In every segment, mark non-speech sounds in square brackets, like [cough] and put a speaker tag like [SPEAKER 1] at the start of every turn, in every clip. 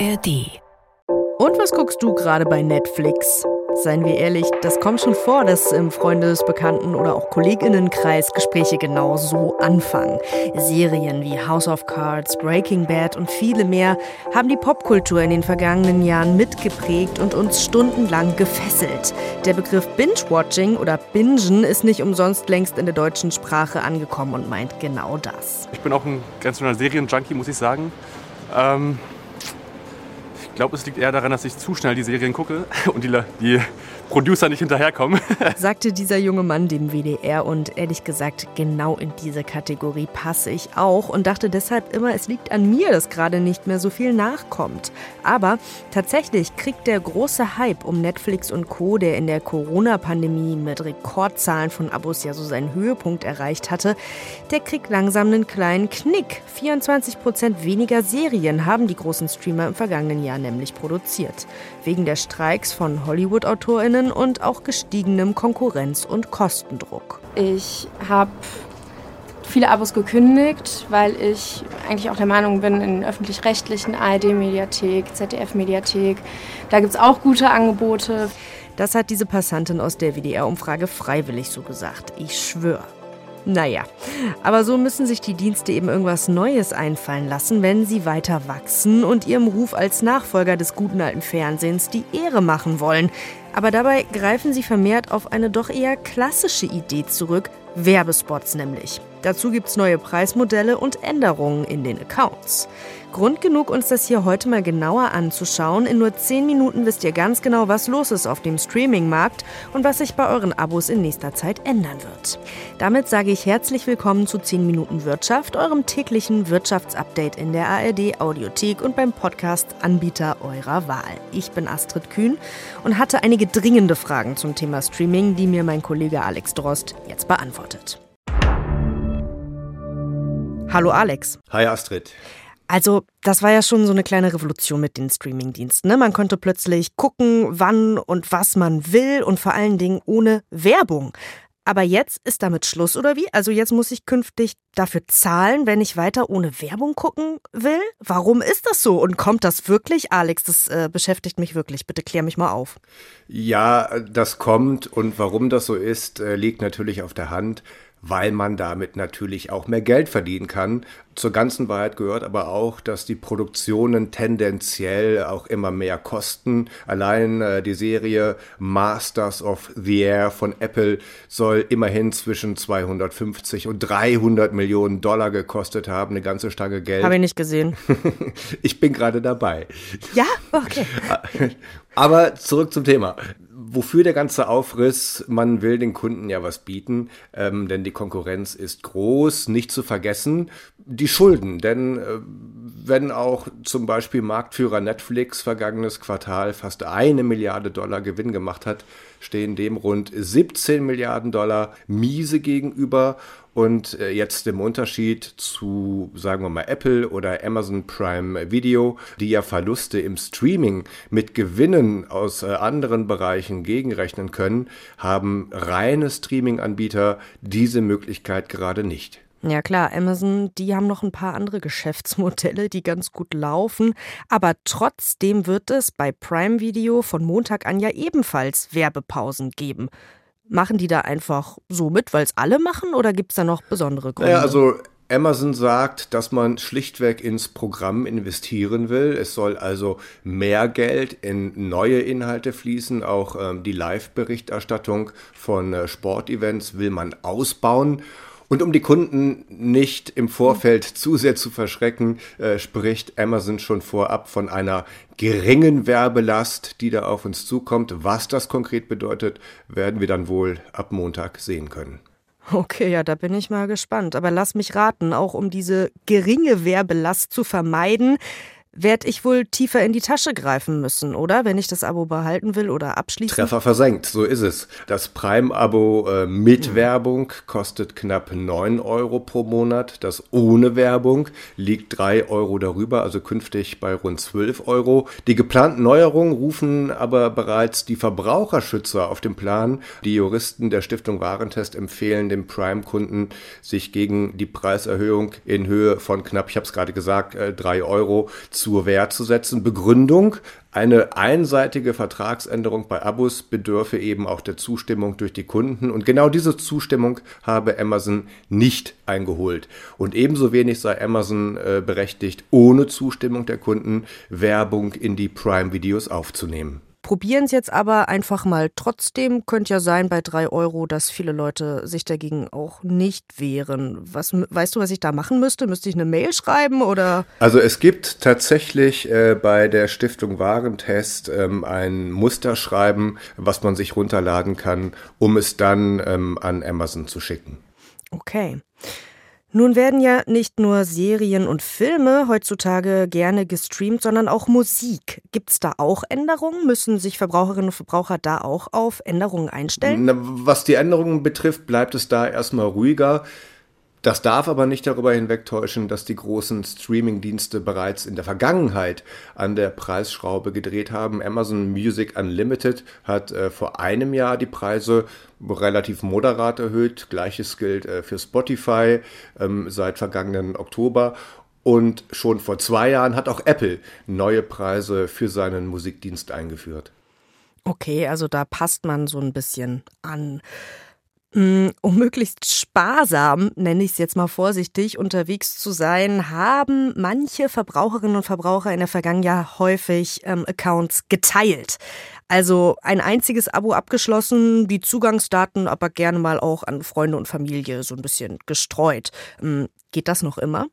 [SPEAKER 1] ARD.
[SPEAKER 2] Und was guckst du gerade bei Netflix? Seien wir ehrlich, das kommt schon vor, dass im Freundes-, Bekannten- oder auch Kolleginnenkreis Gespräche genau so anfangen. Serien wie House of Cards, Breaking Bad und viele mehr haben die Popkultur in den vergangenen Jahren mitgeprägt und uns stundenlang gefesselt. Der Begriff Binge-Watching oder Bingen ist nicht umsonst längst in der deutschen Sprache angekommen und meint genau das.
[SPEAKER 3] Ich bin auch ein ganz normaler Serienjunkie, muss ich sagen. Ähm glaube, es liegt eher daran, dass ich zu schnell die Serien gucke [laughs] und die, die Producer nicht hinterherkommen. [laughs]
[SPEAKER 2] Sagte dieser junge Mann dem WDR und ehrlich gesagt, genau in diese Kategorie passe ich auch und dachte deshalb immer, es liegt an mir, dass gerade nicht mehr so viel nachkommt. Aber tatsächlich kriegt der große Hype um Netflix und Co., der in der Corona-Pandemie mit Rekordzahlen von Abos ja so seinen Höhepunkt erreicht hatte, der kriegt langsam einen kleinen Knick. 24 Prozent weniger Serien haben die großen Streamer im vergangenen Jahr nämlich produziert. Wegen der Streiks von Hollywood-AutorInnen und auch gestiegenem Konkurrenz- und Kostendruck.
[SPEAKER 4] Ich habe viele Abos gekündigt, weil ich eigentlich auch der Meinung bin, in öffentlich-rechtlichen ARD-Mediathek, ZDF-Mediathek, da gibt es auch gute Angebote.
[SPEAKER 2] Das hat diese Passantin aus der WDR-Umfrage freiwillig so gesagt. Ich schwöre. Naja, aber so müssen sich die Dienste eben irgendwas Neues einfallen lassen, wenn sie weiter wachsen und ihrem Ruf als Nachfolger des guten alten Fernsehens die Ehre machen wollen. Aber dabei greifen sie vermehrt auf eine doch eher klassische Idee zurück, Werbespots nämlich. Dazu gibt es neue Preismodelle und Änderungen in den Accounts. Grund genug, uns das hier heute mal genauer anzuschauen. In nur 10 Minuten wisst ihr ganz genau, was los ist auf dem Streaming-Markt und was sich bei euren Abos in nächster Zeit ändern wird. Damit sage ich herzlich willkommen zu 10 Minuten Wirtschaft, eurem täglichen Wirtschaftsupdate in der ARD Audiothek und beim Podcast-Anbieter eurer Wahl. Ich bin Astrid Kühn und hatte einige dringende Fragen zum Thema Streaming, die mir mein Kollege Alex Drost jetzt beantwortet. Hallo Alex.
[SPEAKER 5] Hi Astrid.
[SPEAKER 2] Also, das war ja schon so eine kleine Revolution mit den Streamingdiensten. Ne? Man konnte plötzlich gucken, wann und was man will und vor allen Dingen ohne Werbung. Aber jetzt ist damit Schluss, oder wie? Also jetzt muss ich künftig dafür zahlen, wenn ich weiter ohne Werbung gucken will? Warum ist das so? Und kommt das wirklich? Alex, das äh, beschäftigt mich wirklich. Bitte klär mich mal auf.
[SPEAKER 5] Ja, das kommt und warum das so ist, äh, liegt natürlich auf der Hand weil man damit natürlich auch mehr Geld verdienen kann. Zur ganzen Wahrheit gehört aber auch, dass die Produktionen tendenziell auch immer mehr kosten. Allein äh, die Serie Masters of the Air von Apple soll immerhin zwischen 250 und 300 Millionen Dollar gekostet haben, eine ganze Stange Geld.
[SPEAKER 2] Habe ich nicht gesehen. [laughs]
[SPEAKER 5] ich bin gerade dabei.
[SPEAKER 2] Ja, okay. [laughs]
[SPEAKER 5] Aber zurück zum Thema wofür der ganze Aufriss? Man will den Kunden ja was bieten, ähm, denn die Konkurrenz ist groß. Nicht zu vergessen, die Schulden, denn äh, wenn auch zum Beispiel Marktführer Netflix vergangenes Quartal fast eine Milliarde Dollar Gewinn gemacht hat, stehen dem rund 17 Milliarden Dollar miese gegenüber. Und äh, jetzt im Unterschied zu, sagen wir mal, Apple oder Amazon Prime Video, die ja Verluste im Streaming mit Gewinnen aus äh, anderen Bereichen gegenrechnen können, haben reine Streaming-Anbieter diese Möglichkeit gerade nicht.
[SPEAKER 2] Ja klar, Amazon, die haben noch ein paar andere Geschäftsmodelle, die ganz gut laufen, aber trotzdem wird es bei Prime Video von Montag an ja ebenfalls Werbepausen geben. Machen die da einfach so mit, weil es alle machen oder gibt es da noch besondere Gründe?
[SPEAKER 5] Ja, also Amazon sagt, dass man schlichtweg ins Programm investieren will. Es soll also mehr Geld in neue Inhalte fließen. Auch ähm, die Live-Berichterstattung von äh, Sportevents will man ausbauen. Und um die Kunden nicht im Vorfeld zu sehr zu verschrecken, äh, spricht Amazon schon vorab von einer geringen Werbelast, die da auf uns zukommt. Was das konkret bedeutet, werden wir dann wohl ab Montag sehen können.
[SPEAKER 2] Okay, ja, da bin ich mal gespannt. Aber lass mich raten, auch um diese geringe Werbelast zu vermeiden, werde ich wohl tiefer in die Tasche greifen müssen, oder? Wenn ich das Abo behalten will oder abschließen.
[SPEAKER 5] Treffer versenkt, so ist es. Das Prime-Abo äh, mit mhm. Werbung kostet knapp 9 Euro pro Monat. Das ohne Werbung liegt 3 Euro darüber, also künftig bei rund 12 Euro. Die geplanten Neuerungen rufen aber bereits die Verbraucherschützer auf den Plan. Die Juristen der Stiftung Warentest empfehlen dem Prime-Kunden, sich gegen die Preiserhöhung in Höhe von knapp, ich habe es gerade gesagt, 3 äh, Euro zur Wehr zu setzen. Begründung, eine einseitige Vertragsänderung bei Abos bedürfe eben auch der Zustimmung durch die Kunden und genau diese Zustimmung habe Amazon nicht eingeholt. Und ebenso wenig sei Amazon äh, berechtigt, ohne Zustimmung der Kunden Werbung in die Prime-Videos aufzunehmen
[SPEAKER 2] probieren es jetzt aber einfach mal trotzdem. Könnte ja sein bei drei Euro, dass viele Leute sich dagegen auch nicht wehren. Was, weißt du, was ich da machen müsste? Müsste ich eine Mail schreiben oder?
[SPEAKER 5] Also es gibt tatsächlich äh, bei der Stiftung Warentest ähm, ein Musterschreiben, was man sich runterladen kann, um es dann ähm, an Amazon zu schicken.
[SPEAKER 2] Okay. Nun werden ja nicht nur Serien und Filme heutzutage gerne gestreamt, sondern auch Musik. Gibt es da auch Änderungen? Müssen sich Verbraucherinnen und Verbraucher da auch auf Änderungen einstellen?
[SPEAKER 5] Na, was die Änderungen betrifft, bleibt es da erstmal ruhiger. Das darf aber nicht darüber hinwegtäuschen, dass die großen Streaming-Dienste bereits in der Vergangenheit an der Preisschraube gedreht haben. Amazon Music Unlimited hat äh, vor einem Jahr die Preise relativ moderat erhöht. Gleiches gilt äh, für Spotify ähm, seit vergangenen Oktober. Und schon vor zwei Jahren hat auch Apple neue Preise für seinen Musikdienst eingeführt.
[SPEAKER 2] Okay, also da passt man so ein bisschen an. Mm, um möglichst sparsam, nenne ich es jetzt mal vorsichtig, unterwegs zu sein, haben manche Verbraucherinnen und Verbraucher in der Vergangenheit häufig ähm, Accounts geteilt. Also ein einziges Abo abgeschlossen, die Zugangsdaten aber gerne mal auch an Freunde und Familie so ein bisschen gestreut. Ähm, geht das noch immer?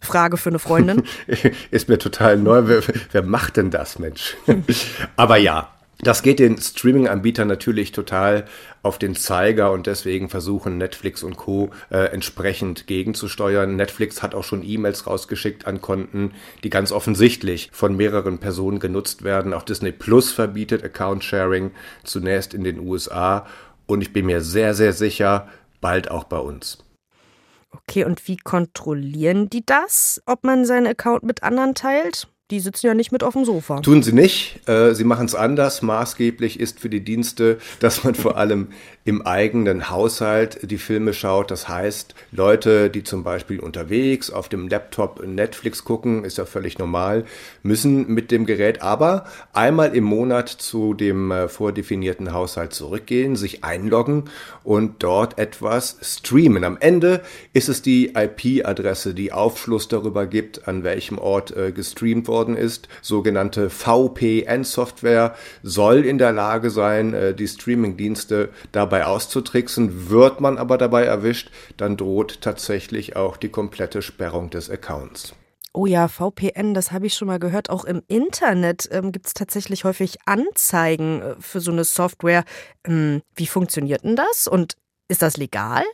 [SPEAKER 2] Frage für eine Freundin. [laughs]
[SPEAKER 5] Ist mir total neu. Wer, wer macht denn das, Mensch? [laughs] aber ja, das geht den Streaming-Anbietern natürlich total auf den Zeiger und deswegen versuchen Netflix und Co. Äh, entsprechend gegenzusteuern. Netflix hat auch schon E-Mails rausgeschickt an Konten, die ganz offensichtlich von mehreren Personen genutzt werden. Auch Disney Plus verbietet Account-Sharing zunächst in den USA und ich bin mir sehr, sehr sicher, bald auch bei uns.
[SPEAKER 2] Okay, und wie kontrollieren die das, ob man seinen Account mit anderen teilt? Die sitzen ja nicht mit auf dem Sofa.
[SPEAKER 5] Tun sie nicht. Äh, sie machen es anders. Maßgeblich ist für die Dienste, [laughs] dass man vor allem im eigenen Haushalt die Filme schaut. Das heißt, Leute, die zum Beispiel unterwegs auf dem Laptop Netflix gucken, ist ja völlig normal, müssen mit dem Gerät aber einmal im Monat zu dem äh, vordefinierten Haushalt zurückgehen, sich einloggen und dort etwas streamen. Am Ende ist es die IP-Adresse, die Aufschluss darüber gibt, an welchem Ort äh, gestreamt wurde worden ist. Sogenannte VPN-Software soll in der Lage sein, äh, die Streaming-Dienste dabei auszutricksen. Wird man aber dabei erwischt, dann droht tatsächlich auch die komplette Sperrung des Accounts.
[SPEAKER 2] Oh ja, VPN, das habe ich schon mal gehört. Auch im Internet ähm, gibt es tatsächlich häufig Anzeigen äh, für so eine Software. Ähm, wie funktioniert denn das und ist das legal?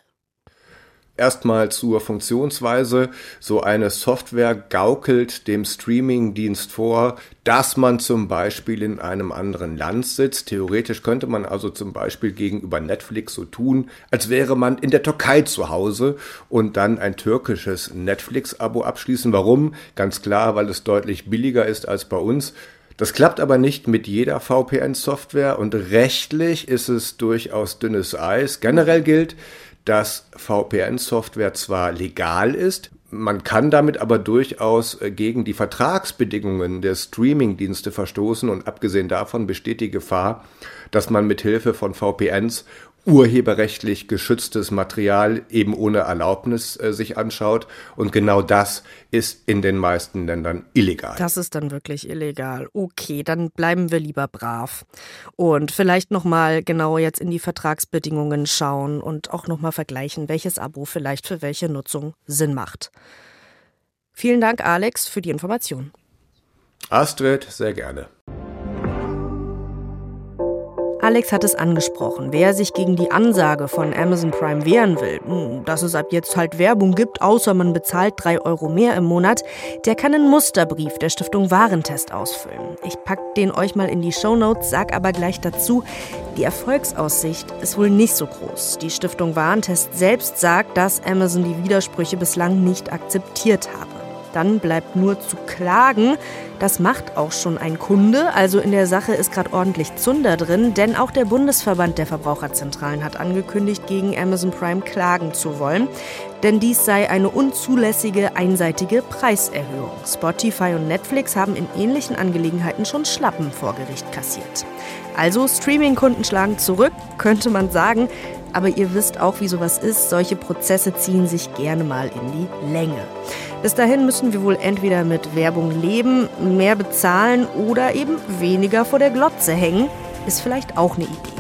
[SPEAKER 5] Erstmal zur Funktionsweise. So eine Software gaukelt dem Streamingdienst vor, dass man zum Beispiel in einem anderen Land sitzt. Theoretisch könnte man also zum Beispiel gegenüber Netflix so tun, als wäre man in der Türkei zu Hause und dann ein türkisches Netflix-Abo abschließen. Warum? Ganz klar, weil es deutlich billiger ist als bei uns. Das klappt aber nicht mit jeder VPN-Software und rechtlich ist es durchaus dünnes Eis. Generell gilt, dass VPN-Software zwar legal ist, man kann damit aber durchaus äh, gegen die Vertragsbedingungen der Streaming-Dienste verstoßen und abgesehen davon besteht die Gefahr, dass man mit Hilfe von VPNs urheberrechtlich geschütztes Material eben ohne Erlaubnis äh, sich anschaut. Und genau das ist in den meisten Ländern illegal.
[SPEAKER 2] Das ist dann wirklich illegal. Okay, dann bleiben wir lieber brav. Und vielleicht nochmal genau jetzt in die Vertragsbedingungen schauen und auch nochmal vergleichen, welches Abo vielleicht für welche Nutzung Sinn macht. Vielen Dank, Alex, für die Information.
[SPEAKER 5] Astrid, sehr gerne.
[SPEAKER 2] Alex hat es angesprochen. Wer sich gegen die Ansage von Amazon Prime wehren will, hm, dass es ab jetzt halt Werbung gibt, außer man bezahlt drei Euro mehr im Monat, der kann einen Musterbrief der Stiftung Warentest ausfüllen. Ich pack den euch mal in die Show Notes, sag aber gleich dazu, die Erfolgsaussicht ist wohl nicht so groß. Die Stiftung Warentest selbst sagt, dass Amazon die Widersprüche bislang nicht akzeptiert habe. Dann bleibt nur zu klagen. Das macht auch schon ein Kunde. Also in der Sache ist gerade ordentlich Zunder drin, denn auch der Bundesverband der Verbraucherzentralen hat angekündigt, gegen Amazon Prime klagen zu wollen. Denn dies sei eine unzulässige, einseitige Preiserhöhung. Spotify und Netflix haben in ähnlichen Angelegenheiten schon Schlappen vor Gericht kassiert. Also Streaming-Kunden schlagen zurück, könnte man sagen. Aber ihr wisst auch, wie sowas ist. Solche Prozesse ziehen sich gerne mal in die Länge. Bis dahin müssen wir wohl entweder mit Werbung leben, mehr bezahlen oder eben weniger vor der Glotze hängen. Ist vielleicht auch eine Idee.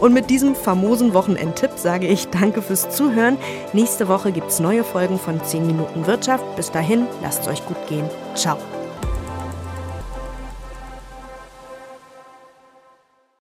[SPEAKER 2] Und mit diesem famosen Wochenendtipp sage ich Danke fürs Zuhören. Nächste Woche gibt es neue Folgen von 10 Minuten Wirtschaft. Bis dahin, lasst es euch gut gehen. Ciao.